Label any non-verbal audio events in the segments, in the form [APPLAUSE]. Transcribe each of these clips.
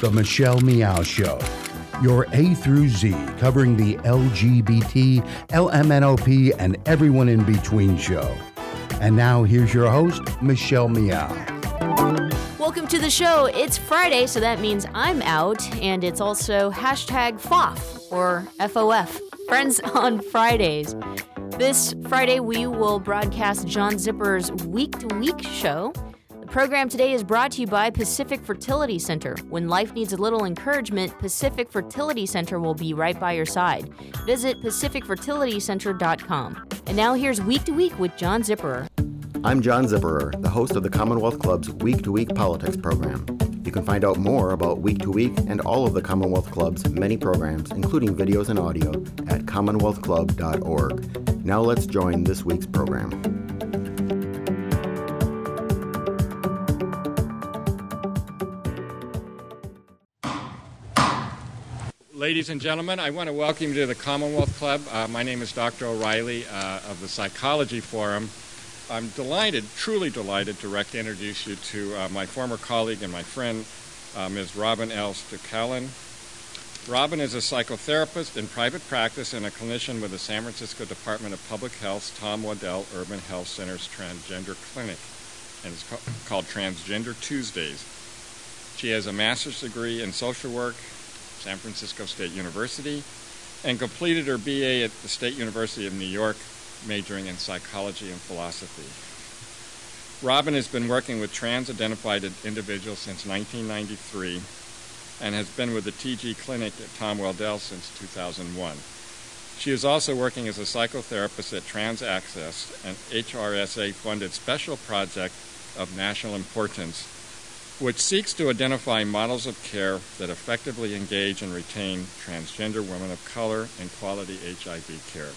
The Michelle Meow Show. Your A through Z covering the LGBT, LMNOP, and everyone in between show. And now here's your host, Michelle Meow. Welcome to the show. It's Friday, so that means I'm out, and it's also hashtag FOF or FOF, Friends [LAUGHS] on Fridays. This Friday, we will broadcast John Zipperer's week to week show. Program today is brought to you by Pacific Fertility Center. When life needs a little encouragement, Pacific Fertility Center will be right by your side. Visit pacificfertilitycenter.com. And now here's Week to Week with John Zipperer. I'm John Zipperer, the host of the Commonwealth Club's Week to Week Politics program. You can find out more about Week to Week and all of the Commonwealth Club's many programs, including videos and audio, at commonwealthclub.org. Now let's join this week's program. Ladies and gentlemen, I want to welcome you to the Commonwealth Club. Uh, my name is Dr. O'Reilly uh, of the Psychology Forum. I'm delighted, truly delighted, to direct introduce you to uh, my former colleague and my friend, uh, Ms. Robin L. Stucalin. Robin is a psychotherapist in private practice and a clinician with the San Francisco Department of Public Health's Tom Waddell Urban Health Center's Transgender Clinic, and it's ca- called Transgender Tuesdays. She has a master's degree in social work, San Francisco State University, and completed her BA at the State University of New York majoring in psychology and philosophy. Robin has been working with trans identified individuals since 1993 and has been with the TG Clinic at Tom Waddell since 2001. She is also working as a psychotherapist at Trans Access, an HRSA funded special project of national importance, which seeks to identify models of care that effectively engage and retain transgender women of color in quality HIV care.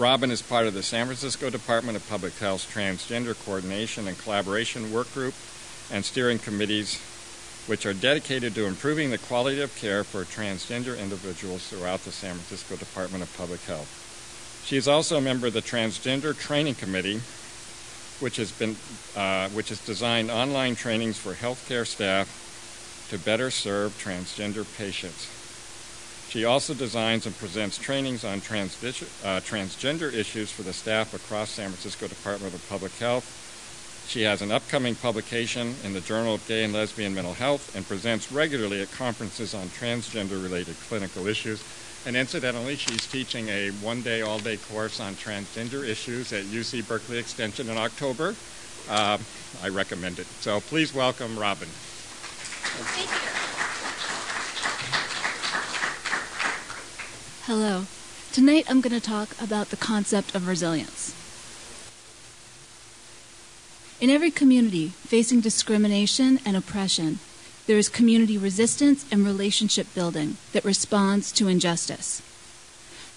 Robin is part of the San Francisco Department of Public Health's Transgender Coordination and Collaboration Work Group and steering committees, which are dedicated to improving the quality of care for transgender individuals throughout the San Francisco Department of Public Health. She is also a member of the Transgender Training Committee, which has been uh, which has designed online trainings for healthcare staff to better serve transgender patients. She also designs and presents trainings on trans- uh, transgender issues for the staff across San Francisco Department of Public Health. She has an upcoming publication in the Journal of Gay and Lesbian Mental Health and presents regularly at conferences on transgender related clinical issues. And incidentally, she's teaching a one day, all day course on transgender issues at UC Berkeley Extension in October. Uh, I recommend it. So please welcome Robin. Thank you. Hello. Tonight I'm going to talk about the concept of resilience. In every community facing discrimination and oppression, there is community resistance and relationship building that responds to injustice.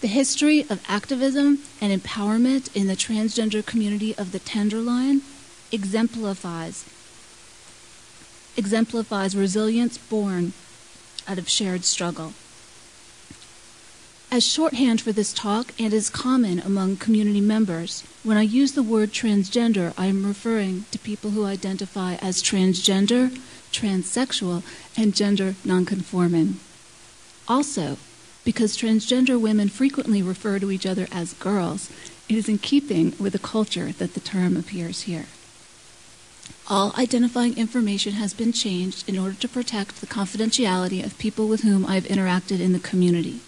The history of activism and empowerment in the transgender community of the Tenderloin exemplifies exemplifies resilience born out of shared struggle. As shorthand for this talk and is common among community members, when I use the word transgender, I am referring to people who identify as transgender, transsexual, and gender nonconforming. Also, because transgender women frequently refer to each other as girls, it is in keeping with the culture that the term appears here. All identifying information has been changed in order to protect the confidentiality of people with whom I have interacted in the community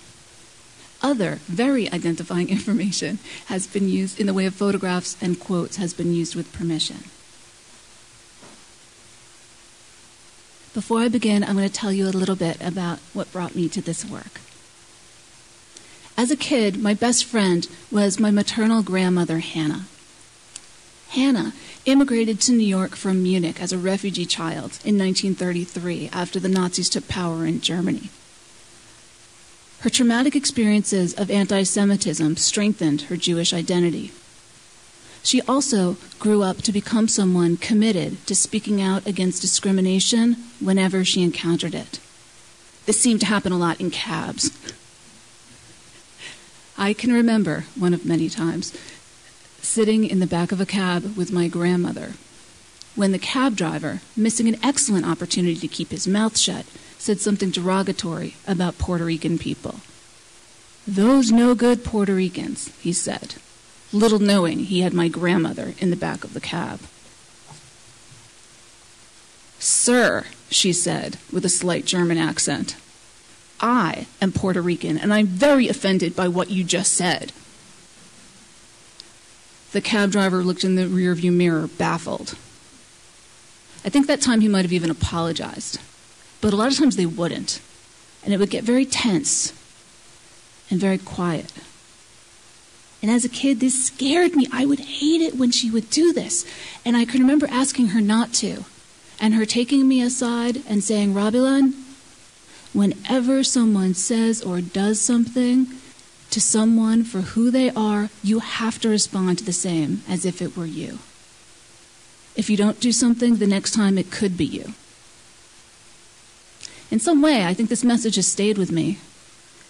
other very identifying [LAUGHS] information has been used in the way of photographs and quotes has been used with permission. Before I begin, I'm going to tell you a little bit about what brought me to this work. As a kid, my best friend was my maternal grandmother, Hannah. Hannah immigrated to New York from Munich as a refugee child in 1933 after the Nazis took power in Germany. Her traumatic experiences of anti Semitism strengthened her Jewish identity. She also grew up to become someone committed to speaking out against discrimination whenever she encountered it. This seemed to happen a lot in cabs. I can remember, one of many times, sitting in the back of a cab with my grandmother. when the cab driver, missing an excellent opportunity to keep his mouth shut, said something derogatory about Puerto Rican people. Those no good Puerto Ricans, he said, little knowing he had my grandmother in the back of the cab. Sir, she said with a slight German accent, I am Puerto Rican and I'm very offended by what you just said. The cab driver looked in the rearview mirror, baffled. I think that time he might have even apologized. But a lot of times they wouldn't. And it would get very tense and very quiet. And as a kid, this scared me. I would hate it when she would do this. And I can remember asking her not to and her taking me aside and saying, Robilan, whenever someone says or does something to someone for who they are, you have to respond the same as if it were you. If you don't do something, the next time it could be you. In some way, I think this message has stayed with me.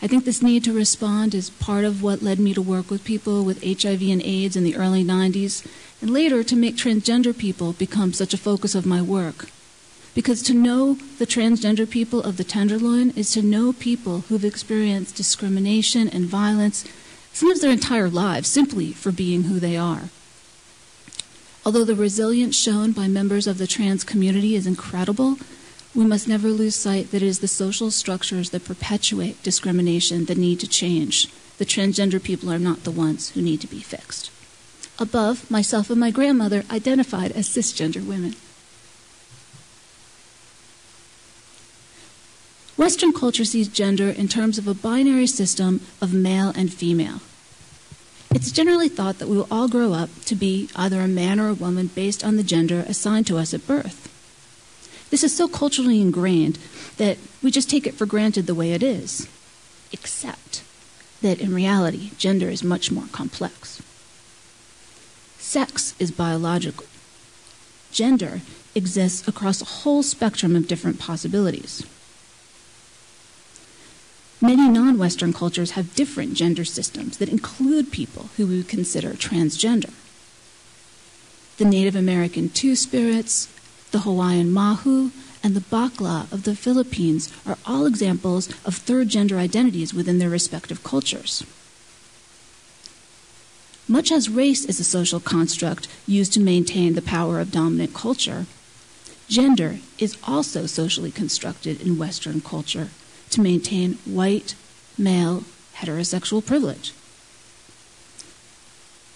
I think this need to respond is part of what led me to work with people with HIV and AIDS in the early 90s and later to make transgender people become such a focus of my work. Because to know the transgender people of the Tenderloin is to know people who've experienced discrimination and violence, sometimes their entire lives, simply for being who they are. Although the resilience shown by members of the trans community is incredible, we must never lose sight that it is the social structures that perpetuate discrimination that need to change. The transgender people are not the ones who need to be fixed. Above, myself and my grandmother identified as cisgender women. Western culture sees gender in terms of a binary system of male and female. It's generally thought that we will all grow up to be either a man or a woman based on the gender assigned to us at birth. This is so culturally ingrained that we just take it for granted the way it is, except that in reality, gender is much more complex. Sex is biological. Gender exists across a whole spectrum of different possibilities. Many non Western cultures have different gender systems that include people who we would consider transgender. The Native American Two Spirits, the Hawaiian Mahu, and the Bakla of the Philippines are all examples of third gender identities within their respective cultures. Much as race is a social construct used to maintain the power of dominant culture, gender is also socially constructed in Western culture to maintain white, male, heterosexual privilege.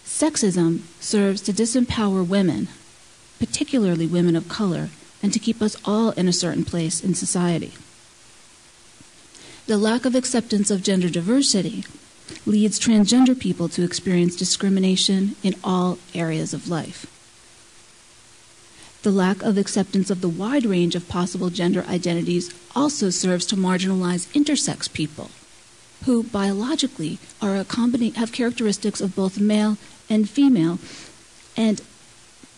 Sexism serves to disempower women, particularly women of color, and to keep us all in a certain place in society. The lack of acceptance of gender diversity leads transgender people to experience discrimination in all areas of life. The lack of acceptance of the wide range of possible gender identities also serves to marginalize intersex people, who biologically are a combina- have characteristics of both male and female, and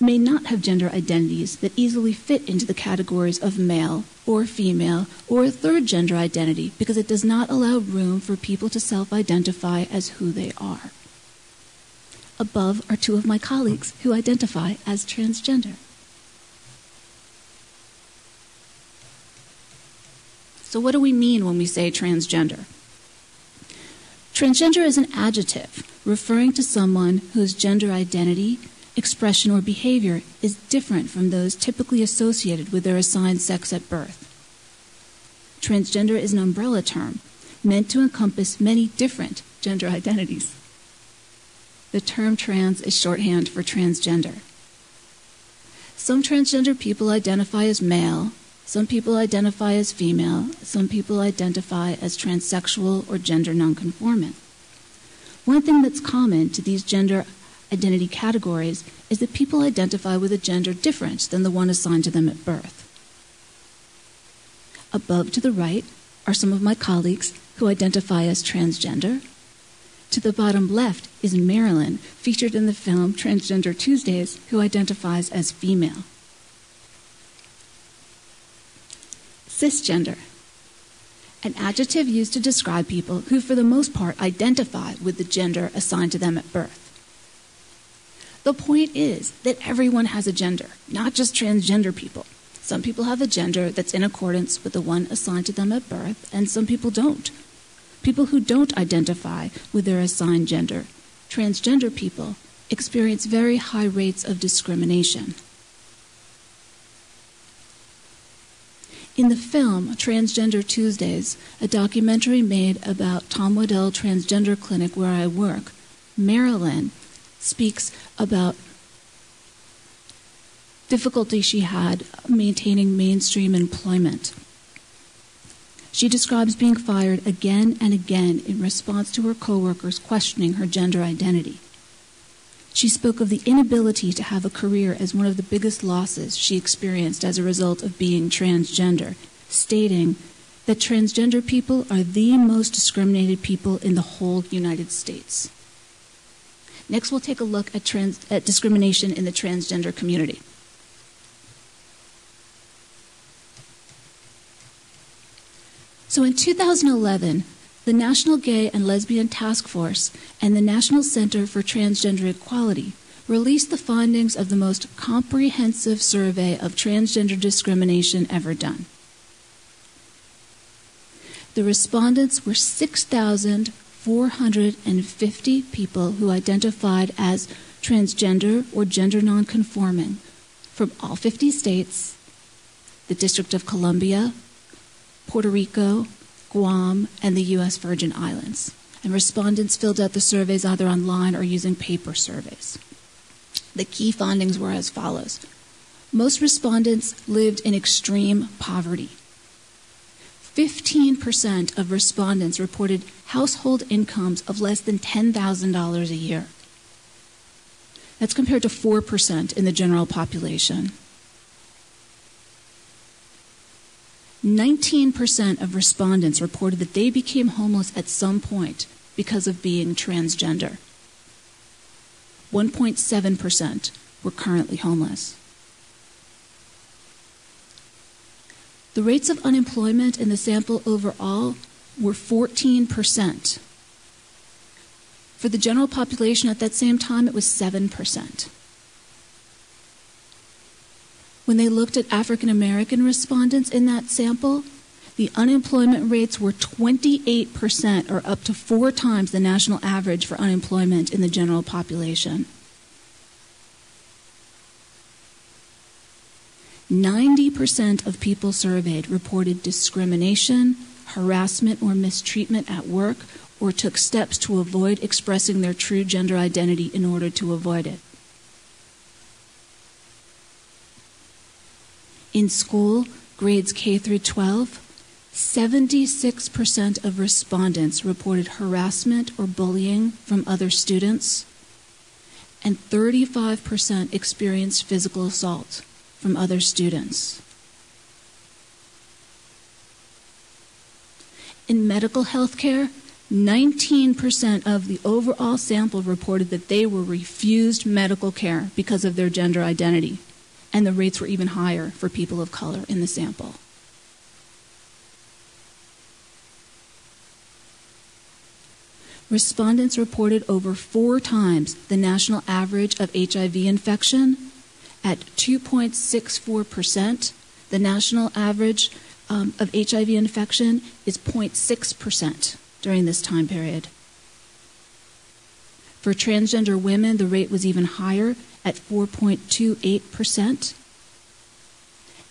may not have gender identities that easily fit into the categories of male or female or a third gender identity because it does not allow room for people to self identify as who they are. Above are two of my colleagues who identify as transgender. So, what do we mean when we say transgender? Transgender is an adjective referring to someone whose gender identity expression, or behavior is different from those typically associated with their assigned sex at birth. Transgender is an umbrella term meant to encompass many different gender identities. The term trans is shorthand for transgender. Some transgender people identify as male, some people identify as female, some people identify as transsexual or gender nonconformant. One thing that's common to these gender identity categories is that people identify with a gender different than the one assigned to them at birth. Above to the right are some of my colleagues who identify as transgender. To the bottom left is Marilyn, featured in the film Transgender Tuesdays, who identifies as female. Cisgender, an adjective used to describe people who, for the most part, identify with the gender assigned to them at birth. The point is that everyone has a gender, not just transgender people. Some people have a gender that's in accordance with the one assigned to them at birth, and some people don't. People who don't identify with their assigned gender, transgender people, experience very high rates of discrimination. In the film Transgender Tuesdays, a documentary made about Tom Waddell Transgender Clinic where I work, Marilyn speaks about difficulty she had maintaining mainstream employment. She describes being fired again and again in response to her coworkers questioning her gender identity. She spoke of the inability to have a career as one of the biggest losses she experienced as a result of being transgender, stating that transgender people are the most discriminated people in the whole United States. Next, we'll take a look at, trans- at discrimination in the transgender community. So in 2011, the National Gay and Lesbian Task Force and the National Center for Transgender Equality released the findings of the most comprehensive survey of transgender discrimination ever done. The respondents were 6,450 people who identified as transgender or gender nonconforming from all 50 states, the District of Columbia, Puerto Rico, Guam, and the U.S. Virgin Islands. And respondents filled out the surveys either online or using paper surveys. The key findings were as follows Most respondents lived in extreme poverty. 15% of respondents reported household incomes of less than $10,000 a year. That's compared to 4% in the general population. 19% of respondents reported that they became homeless at some point because of being transgender. 1.7% were currently homeless. The rates of unemployment in the sample overall were 14%. For the general population at that same time, it was 7%. When they looked at African American respondents in that sample, the unemployment rates were 28%, or up to four times the national average for unemployment in the general population. 90% of people surveyed reported discrimination, harassment, or mistreatment at work, or took steps to avoid expressing their true gender identity in order to avoid it. In school, grades K through 12, 76% of respondents reported harassment or bullying from other students, and 35% experienced physical assault from other students. In medical health care, 19% of the overall sample reported that they were refused medical care because of their gender identity and the rates were even higher for people of color in the sample. Respondents reported over four times the national average of HIV infection at 2.64%. The national average um, of HIV infection is 0.6% during this time period. For transgender women, the rate was even higher at 4.28%.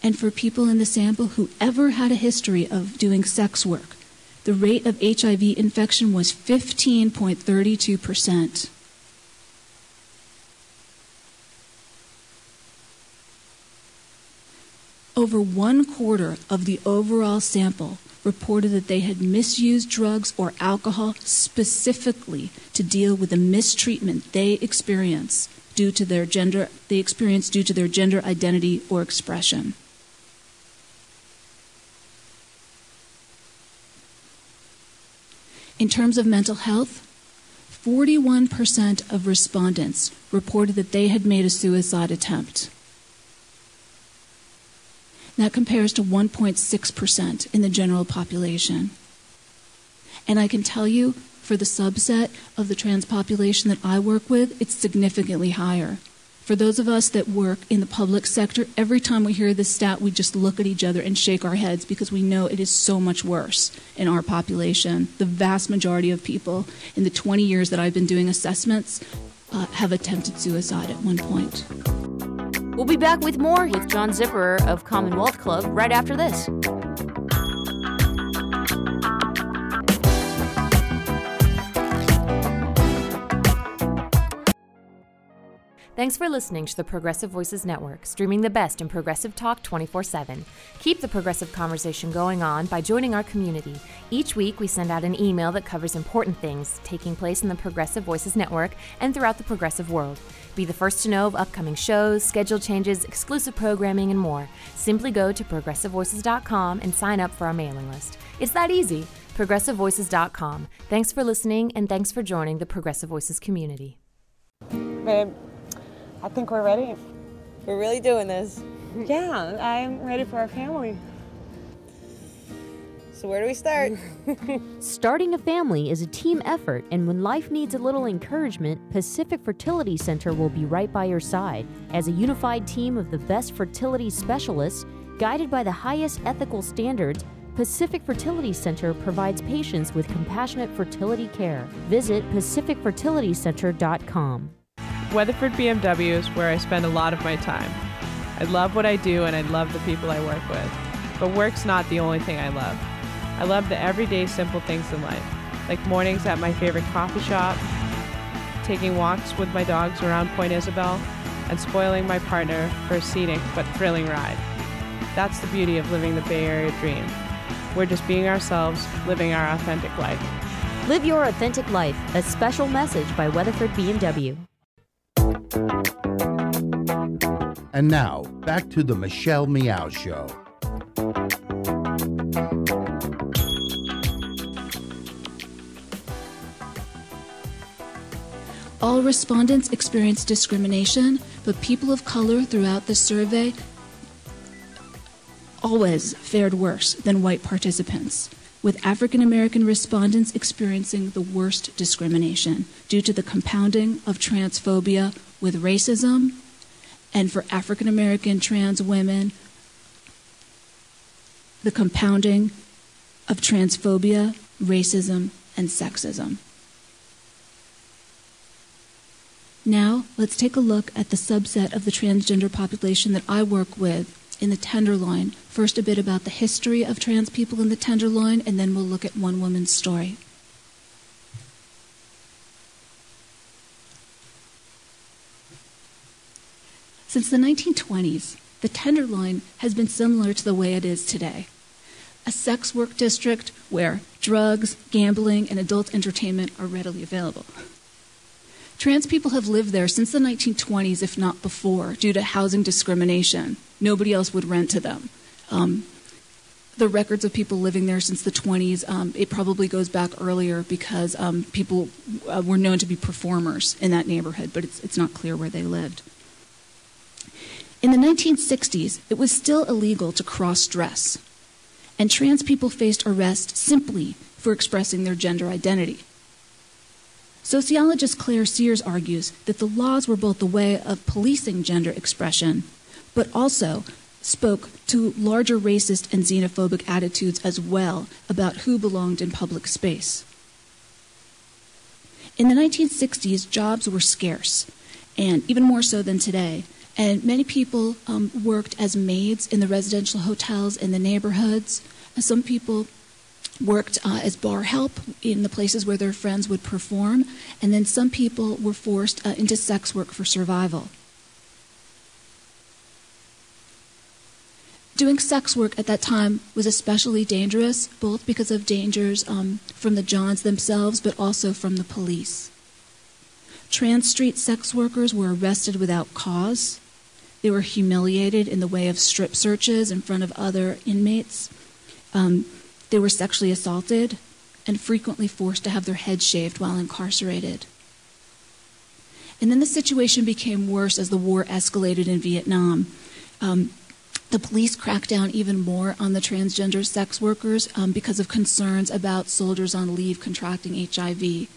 And for people in the sample who ever had a history of doing sex work, the rate of HIV infection was 15.32%. Over one quarter of the overall sample reported that they had misused drugs or alcohol specifically to deal with the mistreatment they experience due to their gender they experience due to their gender identity or expression. In terms of mental health, 41% of respondents reported that they had made a suicide attempt. That compares to 1.6% in the general population. And I can tell you, for the subset of the trans population that I work with, it's significantly higher. For those of us that work in the public sector, every time we hear this stat, we just look at each other and shake our heads because we know it is so much worse in our population. The vast majority of people in the 20 years that I've been doing assessments uh, have attempted suicide at one point. We'll be back with more with John Zipperer of Commonwealth Club right after this. Thanks for listening to the Progressive Voices Network, streaming the best in progressive talk 24 7. Keep the progressive conversation going on by joining our community. Each week, we send out an email that covers important things taking place in the Progressive Voices Network and throughout the progressive world. Be the first to know of upcoming shows, schedule changes, exclusive programming, and more. Simply go to progressivevoices.com and sign up for our mailing list. It's that easy. ProgressiveVoices.com. Thanks for listening and thanks for joining the Progressive Voices community. Babe, I think we're ready. We're really doing this. Yeah, I'm ready for our family. So, where do we start? [LAUGHS] Starting a family is a team effort, and when life needs a little encouragement, Pacific Fertility Center will be right by your side. As a unified team of the best fertility specialists, guided by the highest ethical standards, Pacific Fertility Center provides patients with compassionate fertility care. Visit pacificfertilitycenter.com. Weatherford BMW is where I spend a lot of my time. I love what I do and I love the people I work with. But work's not the only thing I love. I love the everyday simple things in life, like mornings at my favorite coffee shop, taking walks with my dogs around Point Isabel, and spoiling my partner for a scenic but thrilling ride. That's the beauty of living the Bay Area dream. We're just being ourselves, living our authentic life. Live your authentic life, a special message by Weatherford BMW. And now, back to the Michelle Meow Show. All respondents experienced discrimination, but people of color throughout the survey always fared worse than white participants, with African American respondents experiencing the worst discrimination due to the compounding of transphobia with racism, and for African American trans women, the compounding of transphobia, racism, and sexism. Now, let's take a look at the subset of the transgender population that I work with in the Tenderloin. First, a bit about the history of trans people in the Tenderloin, and then we'll look at one woman's story. Since the 1920s, the Tenderloin has been similar to the way it is today a sex work district where drugs, gambling, and adult entertainment are readily available. Trans people have lived there since the 1920s, if not before, due to housing discrimination. Nobody else would rent to them. Um, the records of people living there since the 20s, um, it probably goes back earlier because um, people uh, were known to be performers in that neighborhood, but it's, it's not clear where they lived. In the 1960s, it was still illegal to cross dress, and trans people faced arrest simply for expressing their gender identity. Sociologist Clare Sears argues that the laws were both a way of policing gender expression, but also spoke to larger racist and xenophobic attitudes as well about who belonged in public space. In the 1960s, jobs were scarce, and even more so than today. And many people um, worked as maids in the residential hotels in the neighborhoods. And some people worked uh, as bar help in the places where their friends would perform, and then some people were forced uh, into sex work for survival. Doing sex work at that time was especially dangerous, both because of dangers um, from the Johns themselves, but also from the police. Trans street sex workers were arrested without cause. They were humiliated in the way of strip searches in front of other inmates. Um, they were sexually assaulted and frequently forced to have their heads shaved while incarcerated. And then the situation became worse as the war escalated in Vietnam. Um, the police cracked down even more on the transgender sex workers um, because of concerns about soldiers on leave contracting HIV.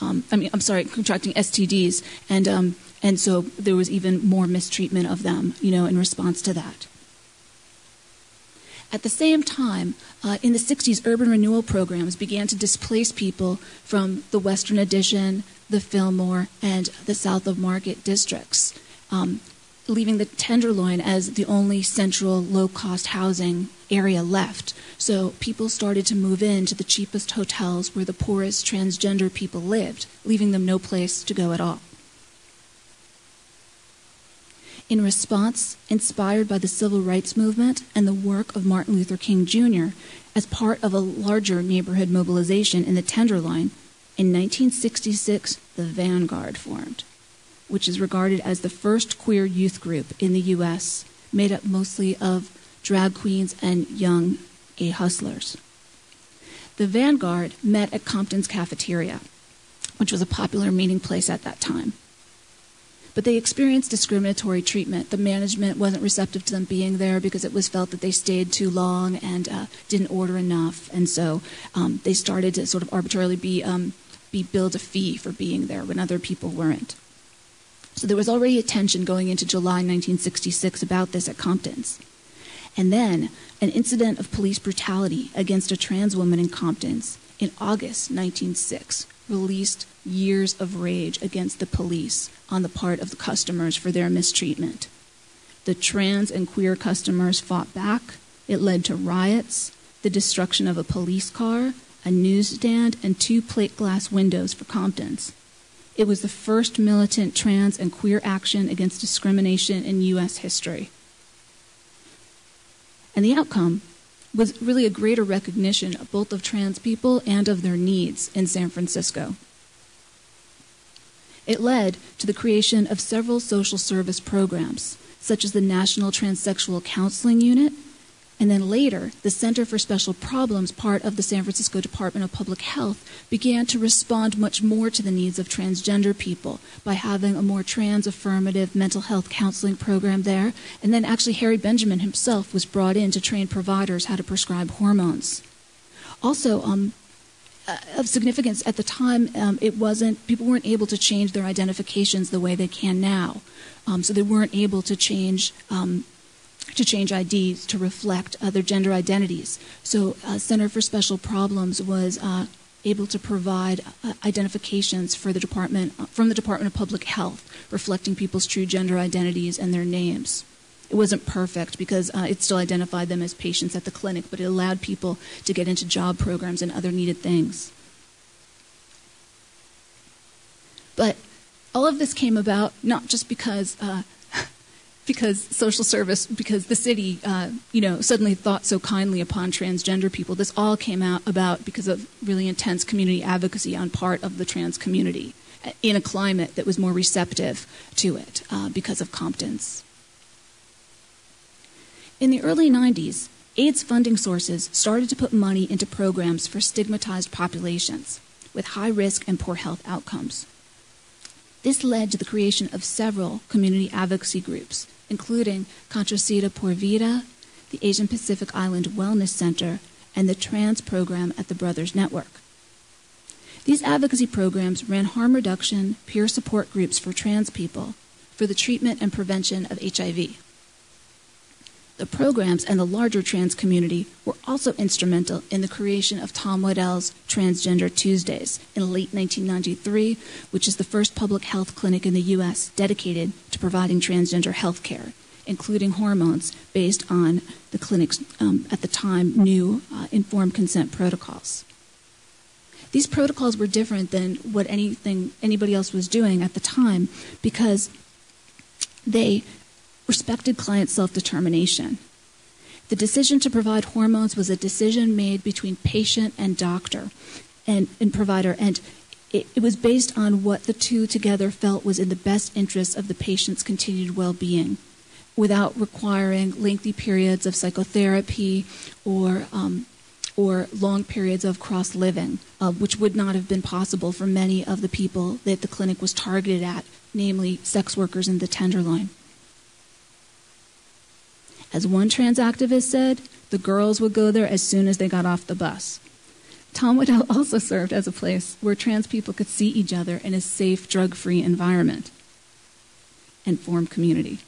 Um, I mean, I'm sorry, contracting STDs. And um, and so there was even more mistreatment of them, you know, in response to that. At the same time, uh, in the 60s, urban renewal programs began to displace people from the Western Addition, the Fillmore, and the South of Market districts, um, leaving the Tenderloin as the only central low cost housing area left. So people started to move into the cheapest hotels where the poorest transgender people lived, leaving them no place to go at all. In response, inspired by the civil rights movement and the work of Martin Luther King Jr., as part of a larger neighborhood mobilization in the Tenderloin, in 1966 the Vanguard formed, which is regarded as the first queer youth group in the U.S., made up mostly of drag queens and young gay hustlers. The Vanguard met at Compton's Cafeteria, which was a popular meeting place at that time but they experienced discriminatory treatment. The management wasn't receptive to them being there because it was felt that they stayed too long and uh, didn't order enough, and so um, they started to sort of arbitrarily be um, be billed a fee for being there when other people weren't. So there was already a tension going into July 1966 about this at Compton's. And then an incident of police brutality against a trans woman in Compton's in August 1906 released years of rage against the police on the part of the customers for their mistreatment. The trans and queer customers fought back. It led to riots, the destruction of a police car, a newsstand, and two plate glass windows for Compton's. It was the first militant trans and queer action against discrimination in U.S. history. And the outcome was really a greater recognition both of trans people and of their needs in San Francisco. It led to the creation of several social service programs, such as the National Transsexual Counseling Unit, and then later, the Center for Special Problems, part of the San Francisco Department of Public Health, began to respond much more to the needs of transgender people by having a more trans affirmative mental health counseling program there. And then actually, Harry Benjamin himself was brought in to train providers how to prescribe hormones. Also, um, uh, of significance at the time, um, it wasn't people weren't able to change their identifications the way they can now. Um, so they weren't able to change um, to change IDs to reflect other gender identities. So, uh, Center for Special Problems was uh, able to provide uh, identifications for the department uh, from the Department of Public Health, reflecting people's true gender identities and their names. It wasn't perfect because uh, it still identified them as patients at the clinic, but it allowed people to get into job programs and other needed things. But all of this came about not just because because social service, because the city, uh, you know, suddenly thought so kindly upon transgender people. This all came out about because of really intense community advocacy on part of the trans community in a climate that was more receptive to it uh, because of Compton's. In the early 90s, AIDS funding sources started to put money into programs for stigmatized populations with high risk and poor health outcomes. This led to the creation of several community advocacy groups, including ContraSIDA Por Vida, the Asian Pacific Island Wellness Center, and the Trans Program at the Brothers Network. These advocacy programs ran harm reduction, peer support groups for trans people for the treatment and prevention of HIV. The programs and the larger trans community were also instrumental in the creation of Tom Waddell's Transgender Tuesdays in late 1993, which is the first public health clinic in the U.S. dedicated to providing transgender health care, including hormones based on the clinic's, um, at the time, new uh, informed consent protocols. These protocols were different than what anything anybody else was doing at the time because they respected client self determination. The decision to provide hormones was a decision made between patient and doctor and, and provider, and it, it was based on what the two together felt was in the best interest of the patient's continued well being without requiring lengthy periods of psychotherapy or um, or long periods of cross living, uh, which would not have been possible for many of the people that the clinic was targeted at, namely sex workers in the Tenderloin. As one trans activist said, the girls would go there as soon as they got off the bus. Tom Waddell [LAUGHS] also served as a place where trans people could see each other in a safe, drug free environment. and form community.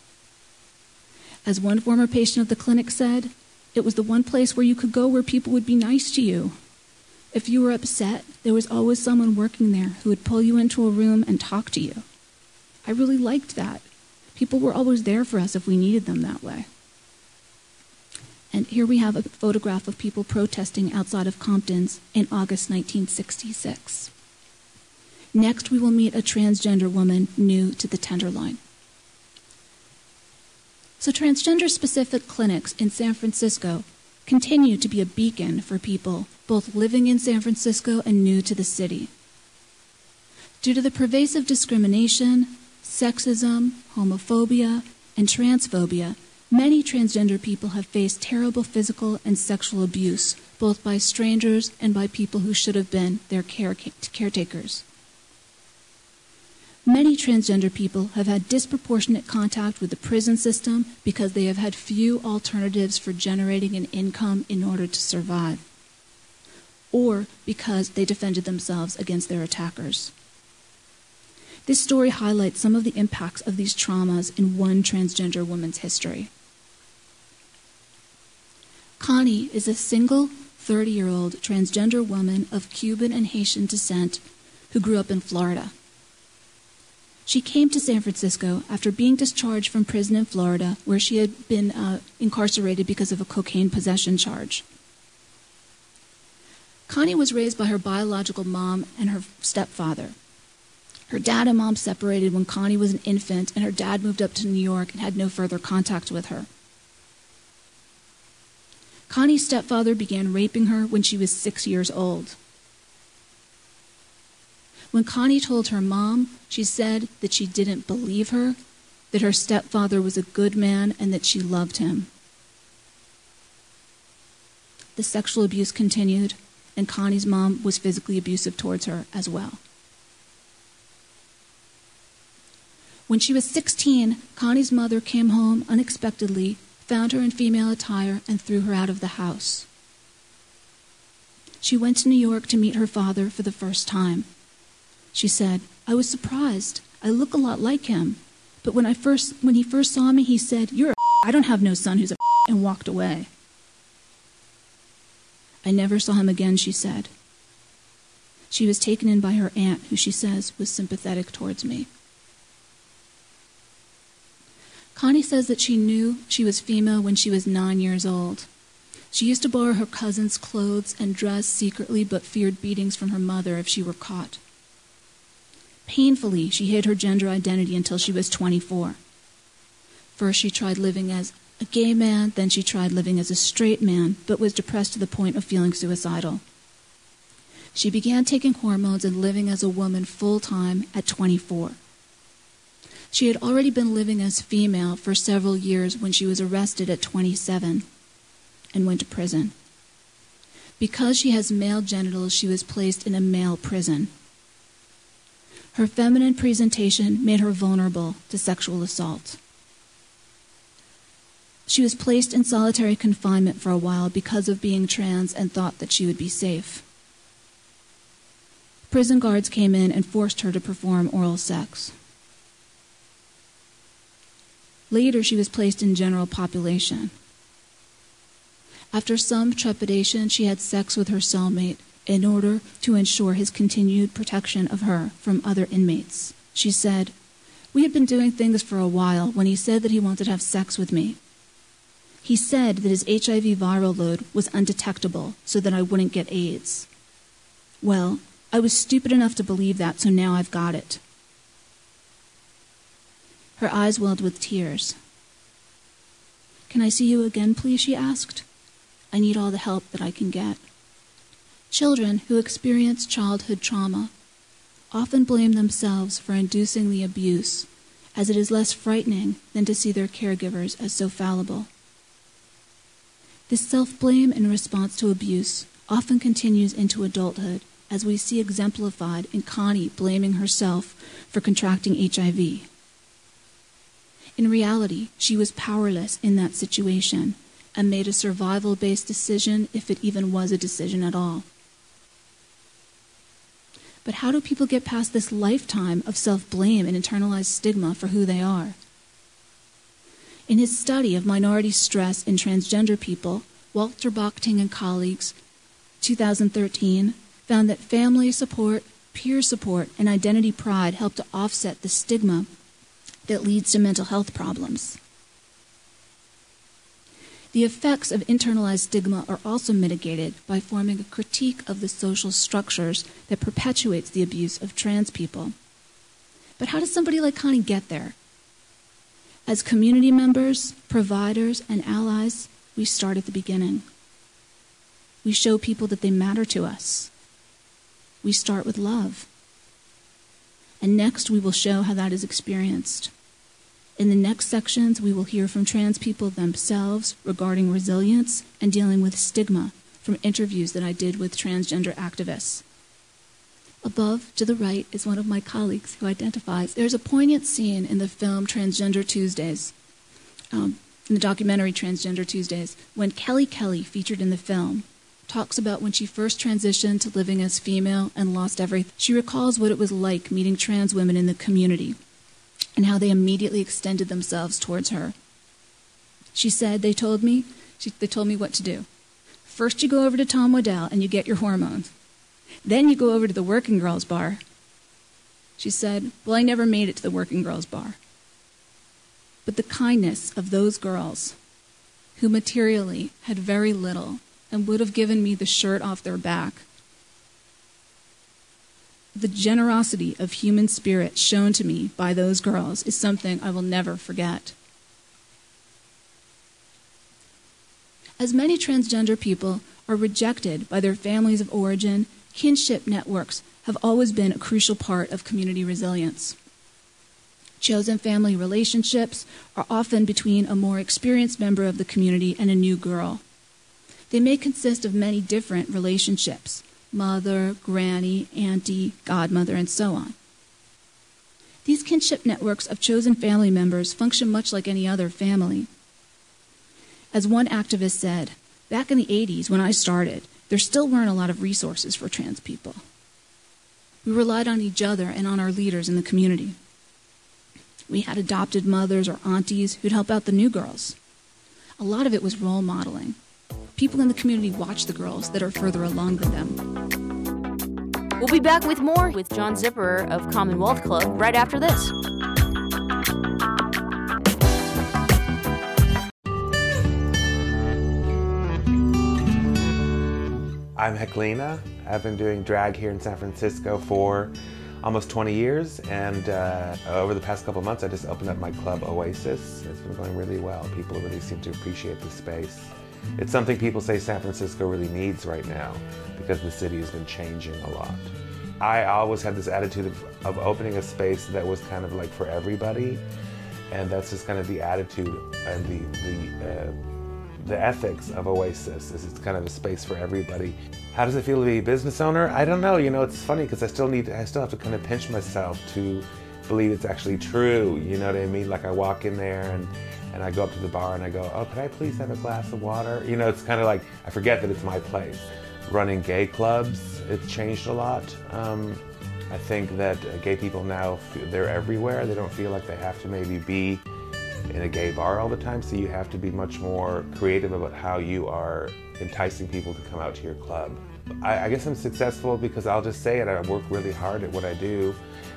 As one former patient of the clinic said, it was the one place where you could go where people would be nice to you. If you were upset, there was always someone working there who would pull you into a room and talk to you. I really liked that. People were always there for us if we needed them that way. And here we have a photograph of people protesting outside of Compton's in August 1966. Next, we will meet a transgender woman new to the Tenderloin. So, transgender specific clinics in San Francisco continue to be a beacon for people both living in San Francisco and new to the city. Due to the pervasive discrimination, sexism, homophobia, and transphobia, many transgender people have faced terrible physical and sexual abuse, both by strangers and by people who should have been their care- caretakers. Many transgender people have had disproportionate contact with the prison system because they have had few alternatives for generating an income in order to survive, or because they defended themselves against their attackers. This story highlights some of the impacts of these traumas in one transgender woman's history. Connie is a single 30 year old transgender woman of Cuban and Haitian descent who grew up in Florida. She came to San Francisco after being discharged from prison in Florida, where she had been uh, incarcerated because of a cocaine possession charge. Connie was raised by her biological mom and her stepfather. Her dad and mom separated when Connie was an infant, and her dad moved up to New York and had no further contact with her. Connie's stepfather began raping her when she was six years old. When Connie told her mom, she said that she didn't believe her, that her stepfather was a good man, and that she loved him. The sexual abuse continued, and Connie's mom was physically abusive towards her as well. When she was 16, Connie's mother came home unexpectedly, found her in female attire, and threw her out of the house. She went to New York to meet her father for the first time. She said, I was surprised. I look a lot like him. But when I first when he first saw me, he said, You're a [LAUGHS] I don't have no son who's a [LAUGHS] and walked away. I never saw him again, she said. She was taken in by her aunt, who she says was sympathetic towards me. Connie says that she knew she was female when she was nine years old. She used to borrow her cousin's clothes and dress secretly, but feared beatings from her mother if she were caught. Painfully, she hid her gender identity until she was 24. First, she tried living as a gay man, then, she tried living as a straight man, but was depressed to the point of feeling suicidal. She began taking hormones and living as a woman full time at 24. She had already been living as female for several years when she was arrested at 27 and went to prison. Because she has male genitals, she was placed in a male prison. Her feminine presentation made her vulnerable to sexual assault. She was placed in solitary confinement for a while because of being trans and thought that she would be safe. Prison guards came in and forced her to perform oral sex. Later, she was placed in general population. After some trepidation, she had sex with her cellmate in order to ensure his continued protection of her from other inmates. She said, We had been doing things for a while when he said that he wanted to have sex with me. He said that his HIV viral load was undetectable so that I wouldn't get AIDS. Well, I was stupid enough to believe that, so now I've got it. Her eyes welled with tears. Can I see you again, please? she asked. I need all the help that I can get. Children who experience childhood trauma often blame themselves for inducing the abuse, as it is less frightening than to see their caregivers as so fallible. This self blame in response to abuse often continues into adulthood, as we see exemplified in Connie blaming herself for contracting HIV. In reality, she was powerless in that situation and made a survival based decision, if it even was a decision at all. But how do people get past this lifetime of self blame and internalized stigma for who they are? In his study of minority stress in transgender people, Walter Bockting and colleagues, 2013, found that family support, peer support, and identity pride help to offset the stigma that leads to mental health problems. The effects of internalized stigma are also mitigated by forming a critique of the social structures that perpetuates the abuse of trans people. But how does somebody like Connie get there? As community members, providers, and allies, we start at the beginning. We show people that they matter to us. We start with love. And next, we will show how that is experienced. In the next sections, we will hear from trans people themselves regarding resilience and dealing with stigma from interviews that I did with transgender activists. Above, to the right, is one of my colleagues who identifies. There's a poignant scene in the film Transgender Tuesdays, um, in the documentary Transgender Tuesdays, when Kelly Kelly, featured in the film, talks about when she first transitioned to living as female and lost everything. She recalls what it was like meeting trans women in the community and how they immediately extended themselves towards her. She said, They told me, she, they told me what to do. First, you go over to Tom Waddell and you get your hormones. Then you go over to the working girls bar. She said, Well, I never made it to the working girls bar. But the kindness of those girls who materially had very little and would have given me the shirt off their back. The generosity of human spirit shown to me by those girls is something I will never forget. As many transgender people are rejected by their families of origin, kinship networks have always been a crucial part of community resilience. Chosen family relationships are often between a more experienced member of the community and a new girl. They may consist of many different relationships mother, granny, auntie, godmother, and so on. These kinship networks of chosen family members function much like any other family. As one activist said, back in the 80s when I started, there still weren't a lot of resources for trans people. We relied on each other and on our leaders in the community. We had adopted mothers or aunties who'd help out the new girls. A lot of it was role modeling. People in the community watch the girls that are further along than them. We'll be back with more with John Zipperer of Commonwealth Club right after this. I'm Heklina. I've been doing drag here in San Francisco for almost 20 years, and uh, over the past couple months, I just opened up my club Oasis. It's been going really well. People really seem to appreciate the space. It's something people say San Francisco really needs right now because the city has been changing a lot. I always had this attitude of, of opening a space that was kind of like for everybody, and that's just kind of the attitude and the the uh, the ethics of Oasis. Is it's kind of a space for everybody. How does it feel to be a business owner? I don't know. You know, it's funny because I still need I still have to kind of pinch myself to believe it's actually true. You know what I mean? Like I walk in there and and I go up to the bar and I go, oh, could I please have a glass of water? You know, it's kind of like I forget that it's my place. Running gay clubs, it's changed a lot. Um, I think that gay people now, they're everywhere. They don't feel like they have to maybe be in a gay bar all the time, so you have to be much more creative about how you are enticing people to come out to your club. I, I guess I'm successful because I'll just say it, I work really hard at what I do.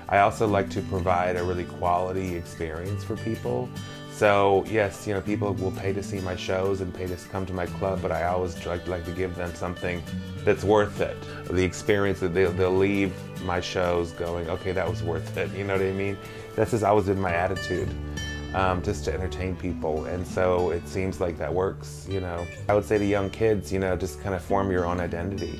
I also like to provide a really quality experience for people. So yes, you know, people will pay to see my shows and pay to come to my club, but I always like, like to give them something that's worth it. The experience that they'll, they'll leave my shows going, okay, that was worth it. You know what I mean? That's just always been my attitude. Um, just to entertain people. And so it seems like that works, you know. I would say to young kids, you know, just kind of form your own identity.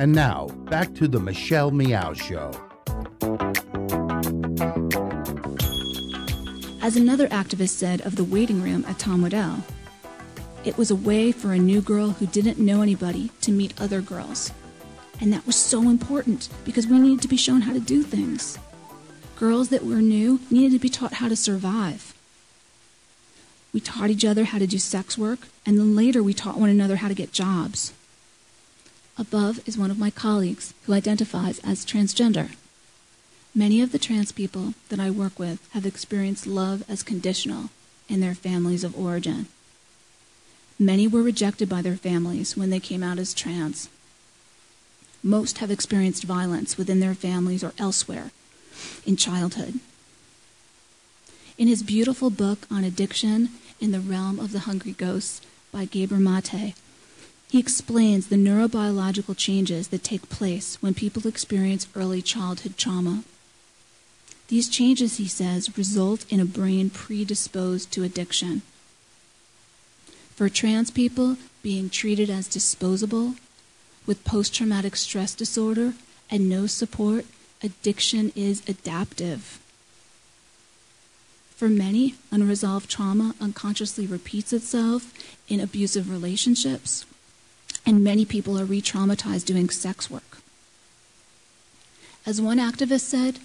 And now, back to the Michelle Meow Show. As another activist said of the waiting room at Tom Waddell, It was a way for a new girl who didn't know anybody to meet other girls. And that was so important because we needed to be shown how to do things. Girls that were new needed to be taught how to survive. We taught each other how to do sex work, and then later we taught one another how to get jobs. Above is one of my colleagues who identifies as transgender. Many of the trans people that I work with have experienced love as conditional in their families of origin. Many were rejected by their families when they came out as trans. Most have experienced violence within their families or elsewhere in childhood. In his beautiful book on addiction in the realm of the hungry ghosts by Gabor Mate, he explains the neurobiological changes that take place when people experience early childhood trauma. These changes, he says, result in a brain predisposed to addiction. For trans people, being treated as disposable with post traumatic stress disorder and no support, addiction is adaptive. For many, unresolved trauma unconsciously repeats itself in abusive relationships and many people are re traumatized doing sex work. As one activist said,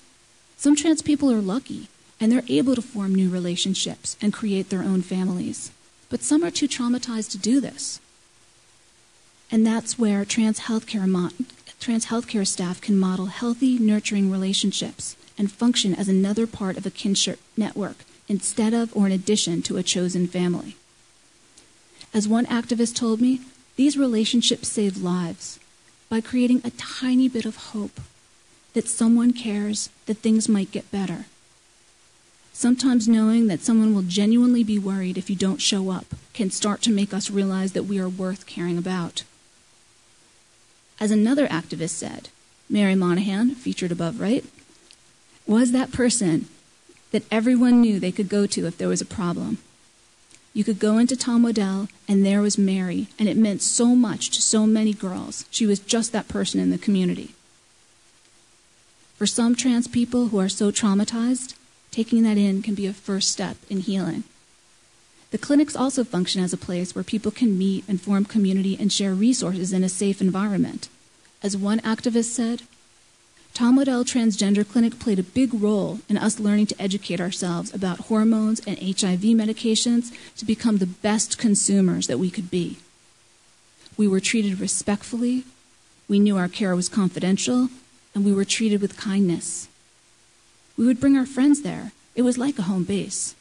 some trans people are lucky and they're able to form new relationships and create their own families, but some are too traumatized to do this. And that's where trans healthcare, mo- trans healthcare staff can model healthy, nurturing relationships and function as another part of a kinship network instead of or in addition to a chosen family. As one activist told me, these relationships save lives by creating a tiny bit of hope that someone cares that things might get better. Sometimes knowing that someone will genuinely be worried if you don't show up can start to make us realize that we are worth caring about. As another activist said, Mary Monahan, featured above right, was that person that everyone knew they could go to if there was a problem. You could go into Tom Waddell, and there was Mary, and it meant so much to so many girls. She was just that person in the community. For some trans people who are so traumatized, taking that in can be a first step in healing. The clinics also function as a place where people can meet and form community and share resources in a safe environment. As one activist said, Tom Waddell Transgender Clinic played a big role in us learning to educate ourselves about hormones and HIV medications to become the best consumers that we could be. We were treated respectfully, we knew our care was confidential, and we were treated with kindness. We would bring our friends there. It was like a home base.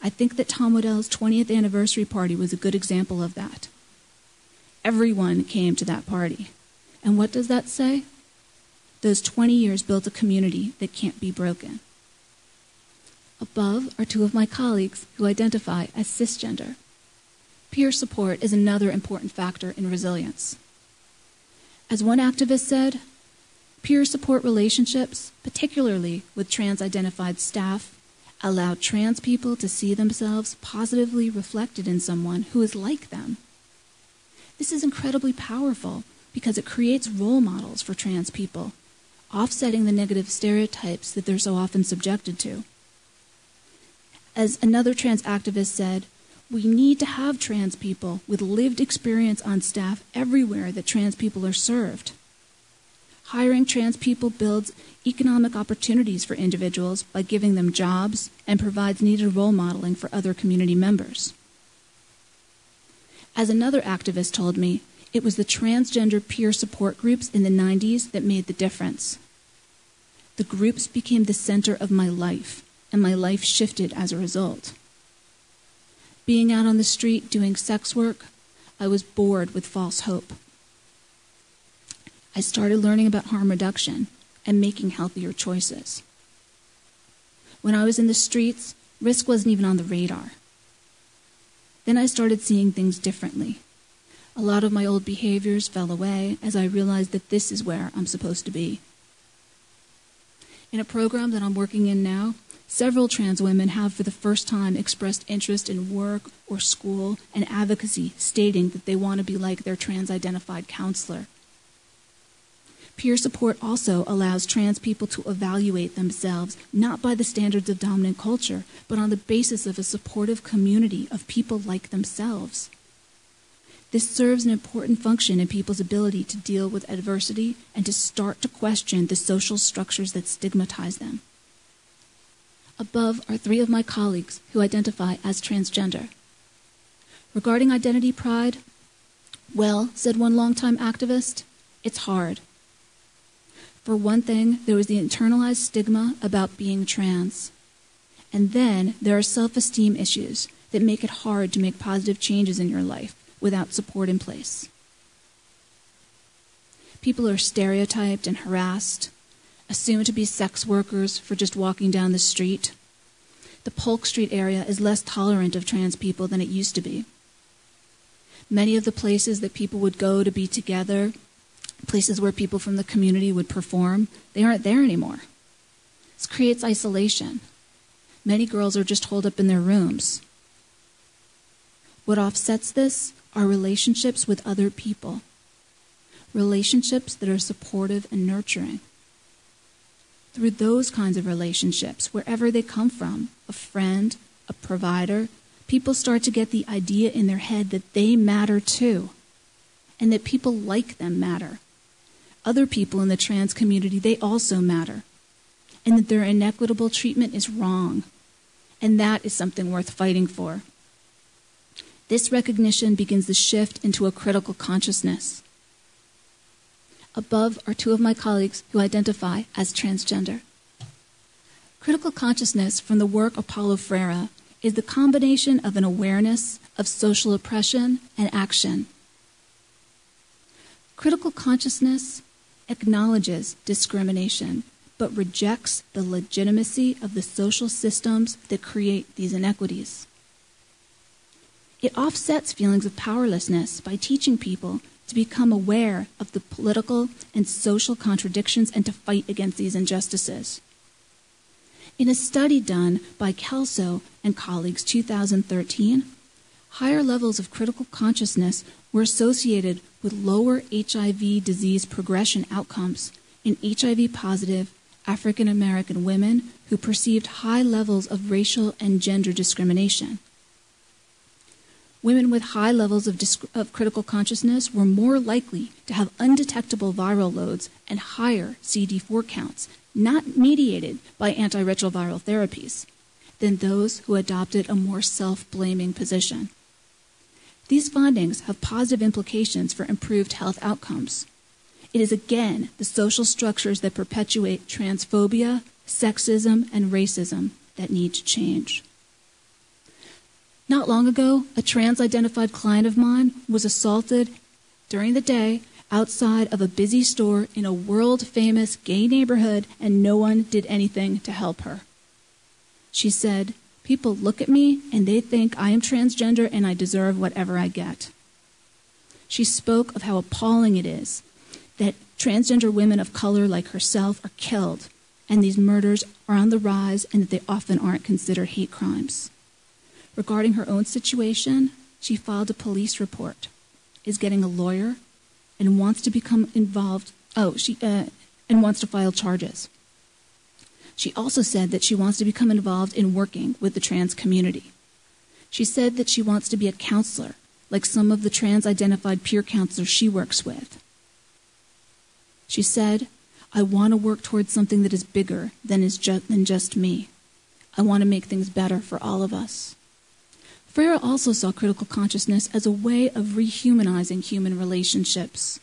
I think that Tom Waddell's 20th anniversary party was a good example of that. Everyone came to that party. And what does that say? Those 20 years built a community that can't be broken. Above are two of my colleagues who identify as cisgender. Peer support is another important factor in resilience. As one activist said, peer support relationships, particularly with trans identified staff, allow trans people to see themselves positively reflected in someone who is like them. This is incredibly powerful because it creates role models for trans people offsetting the negative stereotypes that they're so often subjected to. As another trans activist said, we need to have trans people with lived experience on staff everywhere that trans people are served. Hiring trans people builds economic opportunities for individuals by giving them jobs and provides needed role modeling for other community members. As another activist told me, it was the transgender peer support groups in the 90s that made the difference. The groups became the center of my life, and my life shifted as a result. Being out on the street doing sex work, I was bored with false hope. I started learning about harm reduction and making healthier choices. When I was in the streets, risk wasn't even on the radar. Then I started seeing things differently. A lot of my old behaviors fell away as I realized that this is where I'm supposed to be. In a program that I'm working in now, several trans women have for the first time expressed interest in work or school and advocacy, stating that they want to be like their trans identified counselor. Peer support also allows trans people to evaluate themselves not by the standards of dominant culture, but on the basis of a supportive community of people like themselves. This serves an important function in people's ability to deal with adversity and to start to question the social structures that stigmatize them. Above are three of my colleagues who identify as transgender. Regarding identity pride, well, said one longtime activist, it's hard. For one thing, there was the internalized stigma about being trans. And then there are self esteem issues that make it hard to make positive changes in your life without support in place. People are stereotyped and harassed, assumed to be sex workers for just walking down the street. The Polk Street area is less tolerant of trans people than it used to be. Many of the places that people would go to be together, places where people from the community would perform, they aren't there anymore. This creates isolation. Many girls are just holed up in their rooms. What offsets this are relationships with other people, relationships that are supportive and nurturing. Through those kinds of relationships, wherever they come from, a friend, a provider, people start to get the idea in their head that they matter too, and that people like them matter. Other people in the trans community, they also matter, and that their inequitable treatment is wrong. And that is something worth fighting for. This recognition begins the shift into a critical consciousness. Above are two of my colleagues who identify as transgender. Critical consciousness from the work of Paulo Freire is the combination of an awareness of social oppression and action. Critical consciousness acknowledges discrimination but rejects the legitimacy of the social systems that create these inequities. It offsets feelings of powerlessness by teaching people to become aware of the political and social contradictions and to fight against these injustices. In a study done by Kelso and colleagues 2013, higher levels of critical consciousness were associated with lower HIV disease progression outcomes in HIV positive African American women who perceived high levels of racial and gender discrimination. Women with high levels of, disc- of, critical consciousness were more likely to have undetectable viral loads and higher CD4 counts, not mediated by antiretroviral therapies, than those who adopted a more self blaming position. These findings have positive implications for improved health outcomes. It is again the social structures that perpetuate transphobia, sexism, and racism that need to change. Not long ago, a trans identified client of mine was assaulted during the day outside of a busy store in a world famous gay neighborhood, and no one did anything to help her. She said, People look at me and they think I am transgender and I deserve whatever I get. She spoke of how appalling it is that transgender women of color like herself are killed, and these murders are on the rise, and that they often aren't considered hate crimes. Regarding her own situation, she filed a police report, is getting a lawyer, and wants to become involved. Oh, she uh, and wants to file charges. She also said that she wants to become involved in working with the trans community. She said that she wants to be a counselor, like some of the trans identified peer counselors she works with. She said, I want to work towards something that is bigger than, is ju- than just me. I want to make things better for all of us. Freire also saw critical consciousness as a way of rehumanizing human relationships,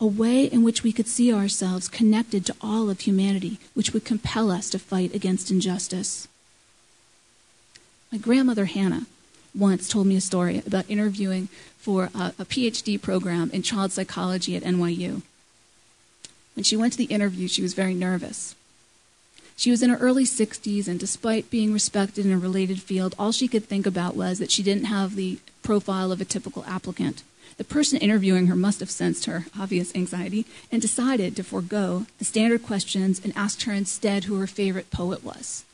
a way in which we could see ourselves connected to all of humanity, which would compel us to fight against injustice. My grandmother Hannah once told me a story about interviewing for a, a PhD program in child psychology at NYU. When she went to the interview, she was very nervous. She was in her early 60s, and despite being respected in a related field, all she could think about was that she didn't have the profile of a typical applicant. The person interviewing her must have sensed her obvious anxiety and decided to forego the standard questions and asked her instead who her favorite poet was.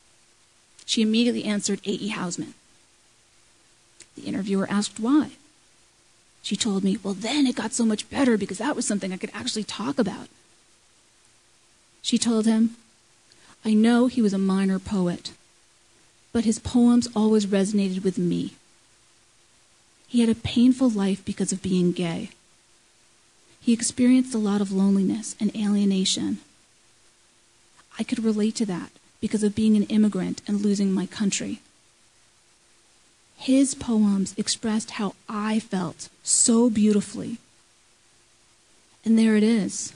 She immediately answered A.E. Housman. The interviewer asked why. She told me, Well, then it got so much better because that was something I could actually talk about. She told him, I know he was a minor poet, but his poems always resonated with me. He had a painful life because of being gay. He experienced a lot of loneliness and alienation. I could relate to that because of being an immigrant and losing my country. His poems expressed how I felt so beautifully. And there it is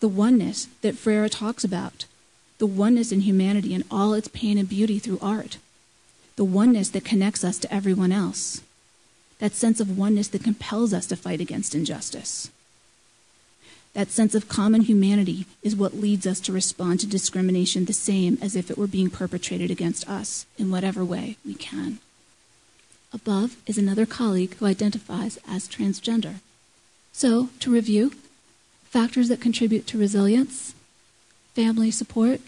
the oneness that Freire talks about, the oneness in humanity and all its pain and beauty through art, the oneness that connects us to everyone else, that sense of oneness that compels us to fight against injustice. That sense of common humanity is what leads us to respond to discrimination the same as if it were being perpetrated against us in whatever way we can. Above is another colleague who identifies as transgender. So, to review, factors that contribute to resilience family support,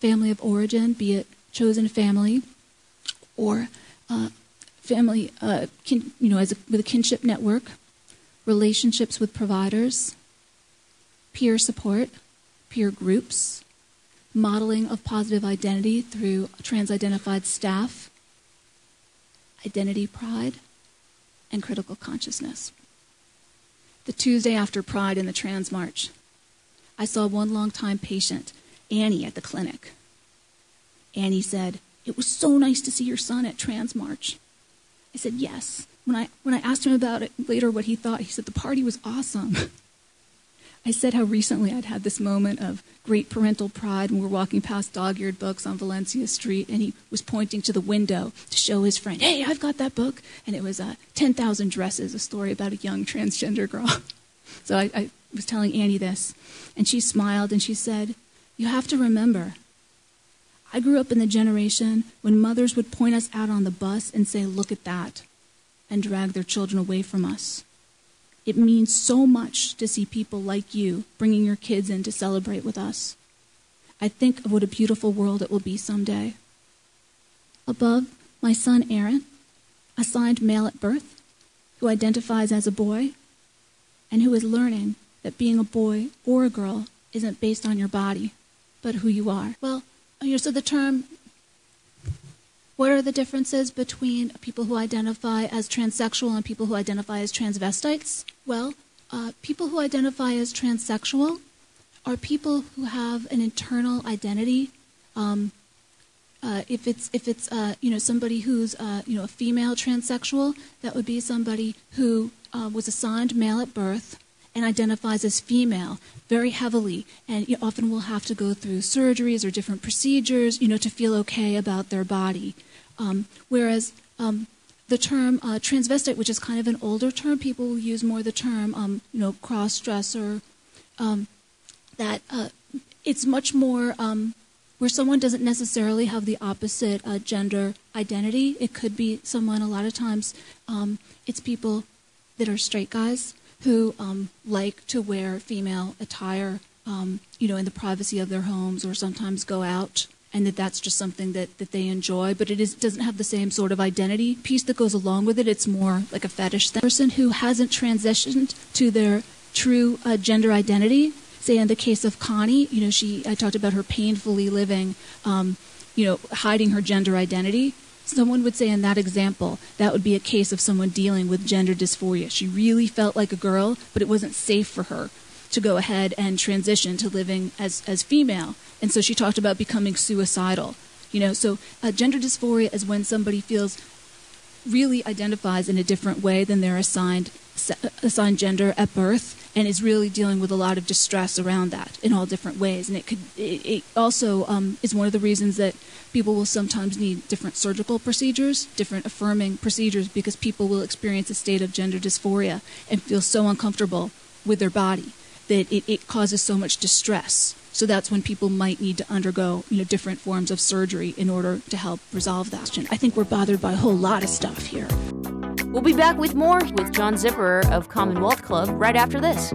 family of origin, be it chosen family or uh, family, uh, kin, you know, as a, with a kinship network, relationships with providers, peer support, peer groups, modeling of positive identity through trans identified staff, identity pride, and critical consciousness. The Tuesday after Pride in the Trans March, I saw one longtime patient, Annie, at the clinic. Annie said, It was so nice to see your son at Trans March. I said, Yes. When I, when I asked him about it later, what he thought, he said, The party was awesome. [LAUGHS] I said how recently I'd had this moment of great parental pride when we were walking past dog eared books on Valencia Street, and he was pointing to the window to show his friend, Hey, I've got that book. And it was uh, 10,000 Dresses, a story about a young transgender girl. [LAUGHS] so I, I was telling Annie this, and she smiled and she said, You have to remember, I grew up in the generation when mothers would point us out on the bus and say, Look at that, and drag their children away from us. It means so much to see people like you bringing your kids in to celebrate with us. I think of what a beautiful world it will be someday. Above, my son Aaron, assigned male at birth, who identifies as a boy, and who is learning that being a boy or a girl isn't based on your body, but who you are. Well, oh, know, so the term what are the differences between people who identify as transsexual and people who identify as transvestites? Well, uh, people who identify as transsexual are people who have an internal identity. Um, uh, if it's if it's uh, you know somebody who's uh, you know a female transsexual, that would be somebody who uh, was assigned male at birth and identifies as female very heavily, and often will have to go through surgeries or different procedures, you know, to feel okay about their body. Um, whereas um, the term uh, transvestite, which is kind of an older term, people use more the term, um, you know, cross-dresser. Um, that uh, it's much more um, where someone doesn't necessarily have the opposite uh, gender identity. It could be someone. A lot of times, um, it's people that are straight guys who like to wear female attire, you know, in the privacy of their homes or sometimes go out and that that's just something that, that they enjoy, but it is, doesn't have the same sort of identity piece that goes along with it. It's more like a fetish thing. person who hasn't transitioned to their true uh, gender identity. Say in the case of Connie, you know, she I talked about her painfully living, um, you know, hiding her gender identity. Someone would say in that example, that would be a case of someone dealing with gender dysphoria. She really felt like a girl, but it wasn't safe for her to go ahead and transition to living as, as female. And so she talked about becoming suicidal. You know, so uh, gender dysphoria is when somebody feels really identifies in a different way than their assigned assigned gender at birth and is really dealing with a lot of distress around that in all different ways and it could it, it also um, is one of the reasons that people will sometimes need different surgical procedures different affirming procedures because people will experience a state of gender dysphoria and feel so uncomfortable with their body that it, it causes so much distress so that's when people might need to undergo, you know, different forms of surgery in order to help resolve that. I think we're bothered by a whole lot of stuff here. We'll be back with more with John Zipperer of Commonwealth Club right after this.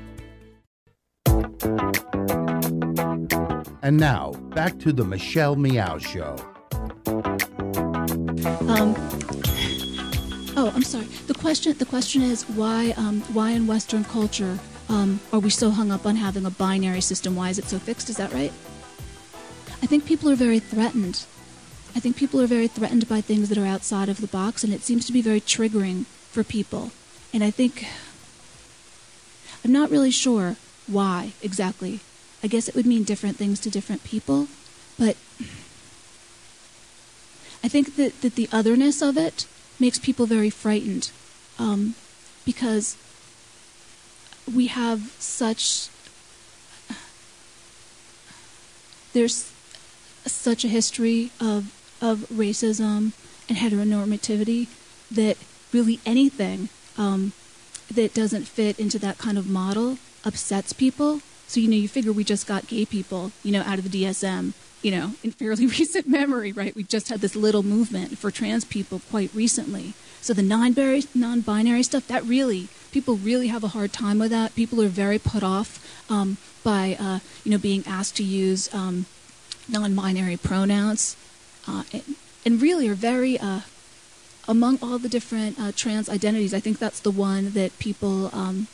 And now, back to the Michelle Meow Show. Um, oh, I'm sorry. The question the question is why um, why in Western culture um, are we so hung up on having a binary system? Why is it so fixed? Is that right? I think people are very threatened. I think people are very threatened by things that are outside of the box, and it seems to be very triggering for people. And I think I'm not really sure why exactly. I guess it would mean different things to different people, but I think that, that the otherness of it makes people very frightened um, because we have such there's such a history of of racism and heteronormativity that really anything um, that doesn't fit into that kind of model upsets people. So you know, you figure we just got gay people, you know, out of the DSM, you know, in fairly [LAUGHS] recent memory, right? We just had this little movement for trans people quite recently. So the non-binary, non-binary stuff, that really, people really have a hard time with that. People are very put off um, by, uh, you know, being asked to use um, non-binary pronouns, uh, and, and, really are very, uh, among all the different uh, trans identities, I think that's the one that people um,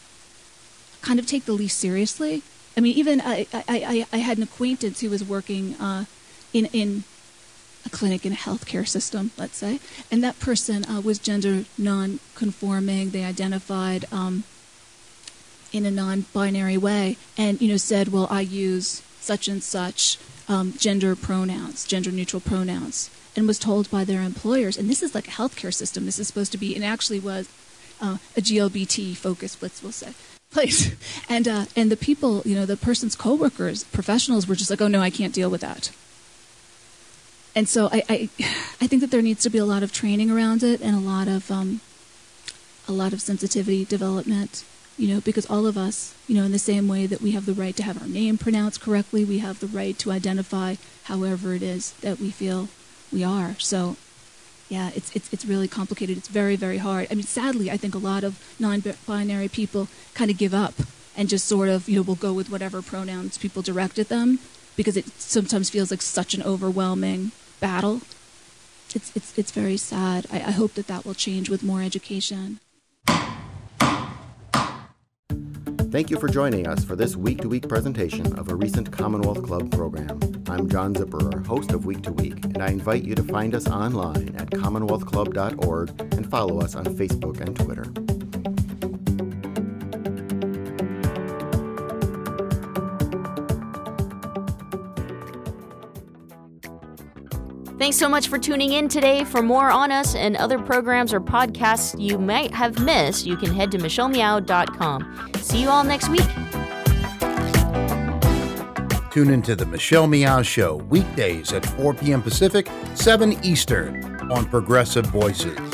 kind of take the least seriously. I mean, even I, I, I, I had an acquaintance who was working uh, in in a clinic in a healthcare system, let's say, and that person uh, was gender non-conforming. They identified um, in a non-binary way, and you know said, "Well, I use such and such um, gender pronouns, gender-neutral pronouns," and was told by their employers. And this is like a healthcare system. This is supposed to be, and actually was uh, a GLBT focus, let's we'll say place. [LAUGHS] And uh, and the people, you know, the person's coworkers, professionals were just like, oh no, I can't deal with that. And so I, I, [SIGHS] I think that there needs to be a lot of training around it and a lot of um, a lot of sensitivity development. You know, because all of us, you know, in the same way that we have the right to have our name pronounced correctly, we have the right to identify however it is that we feel we are. So yeah, it's it's it's really complicated. It's very very hard. I mean, sadly, I think a lot of non-binary people kind of give up and just sort of you know will go with whatever pronouns people direct at them because it sometimes feels like such an overwhelming battle. It's it's it's very sad. I, I hope that that will change with more education. Thank you for joining us for this week to week presentation of a recent Commonwealth Club program. I'm John Zipperer, host of Week to Week, and I invite you to find us online at commonwealthclub.org and follow us on Facebook and Twitter. Thanks so much for tuning in today. For more on us and other programs or podcasts you might have missed, you can head to michellemeow.com. See you all next week. Tune into the Michelle Meow Show weekdays at 4 p.m. Pacific, 7 Eastern on Progressive Voices.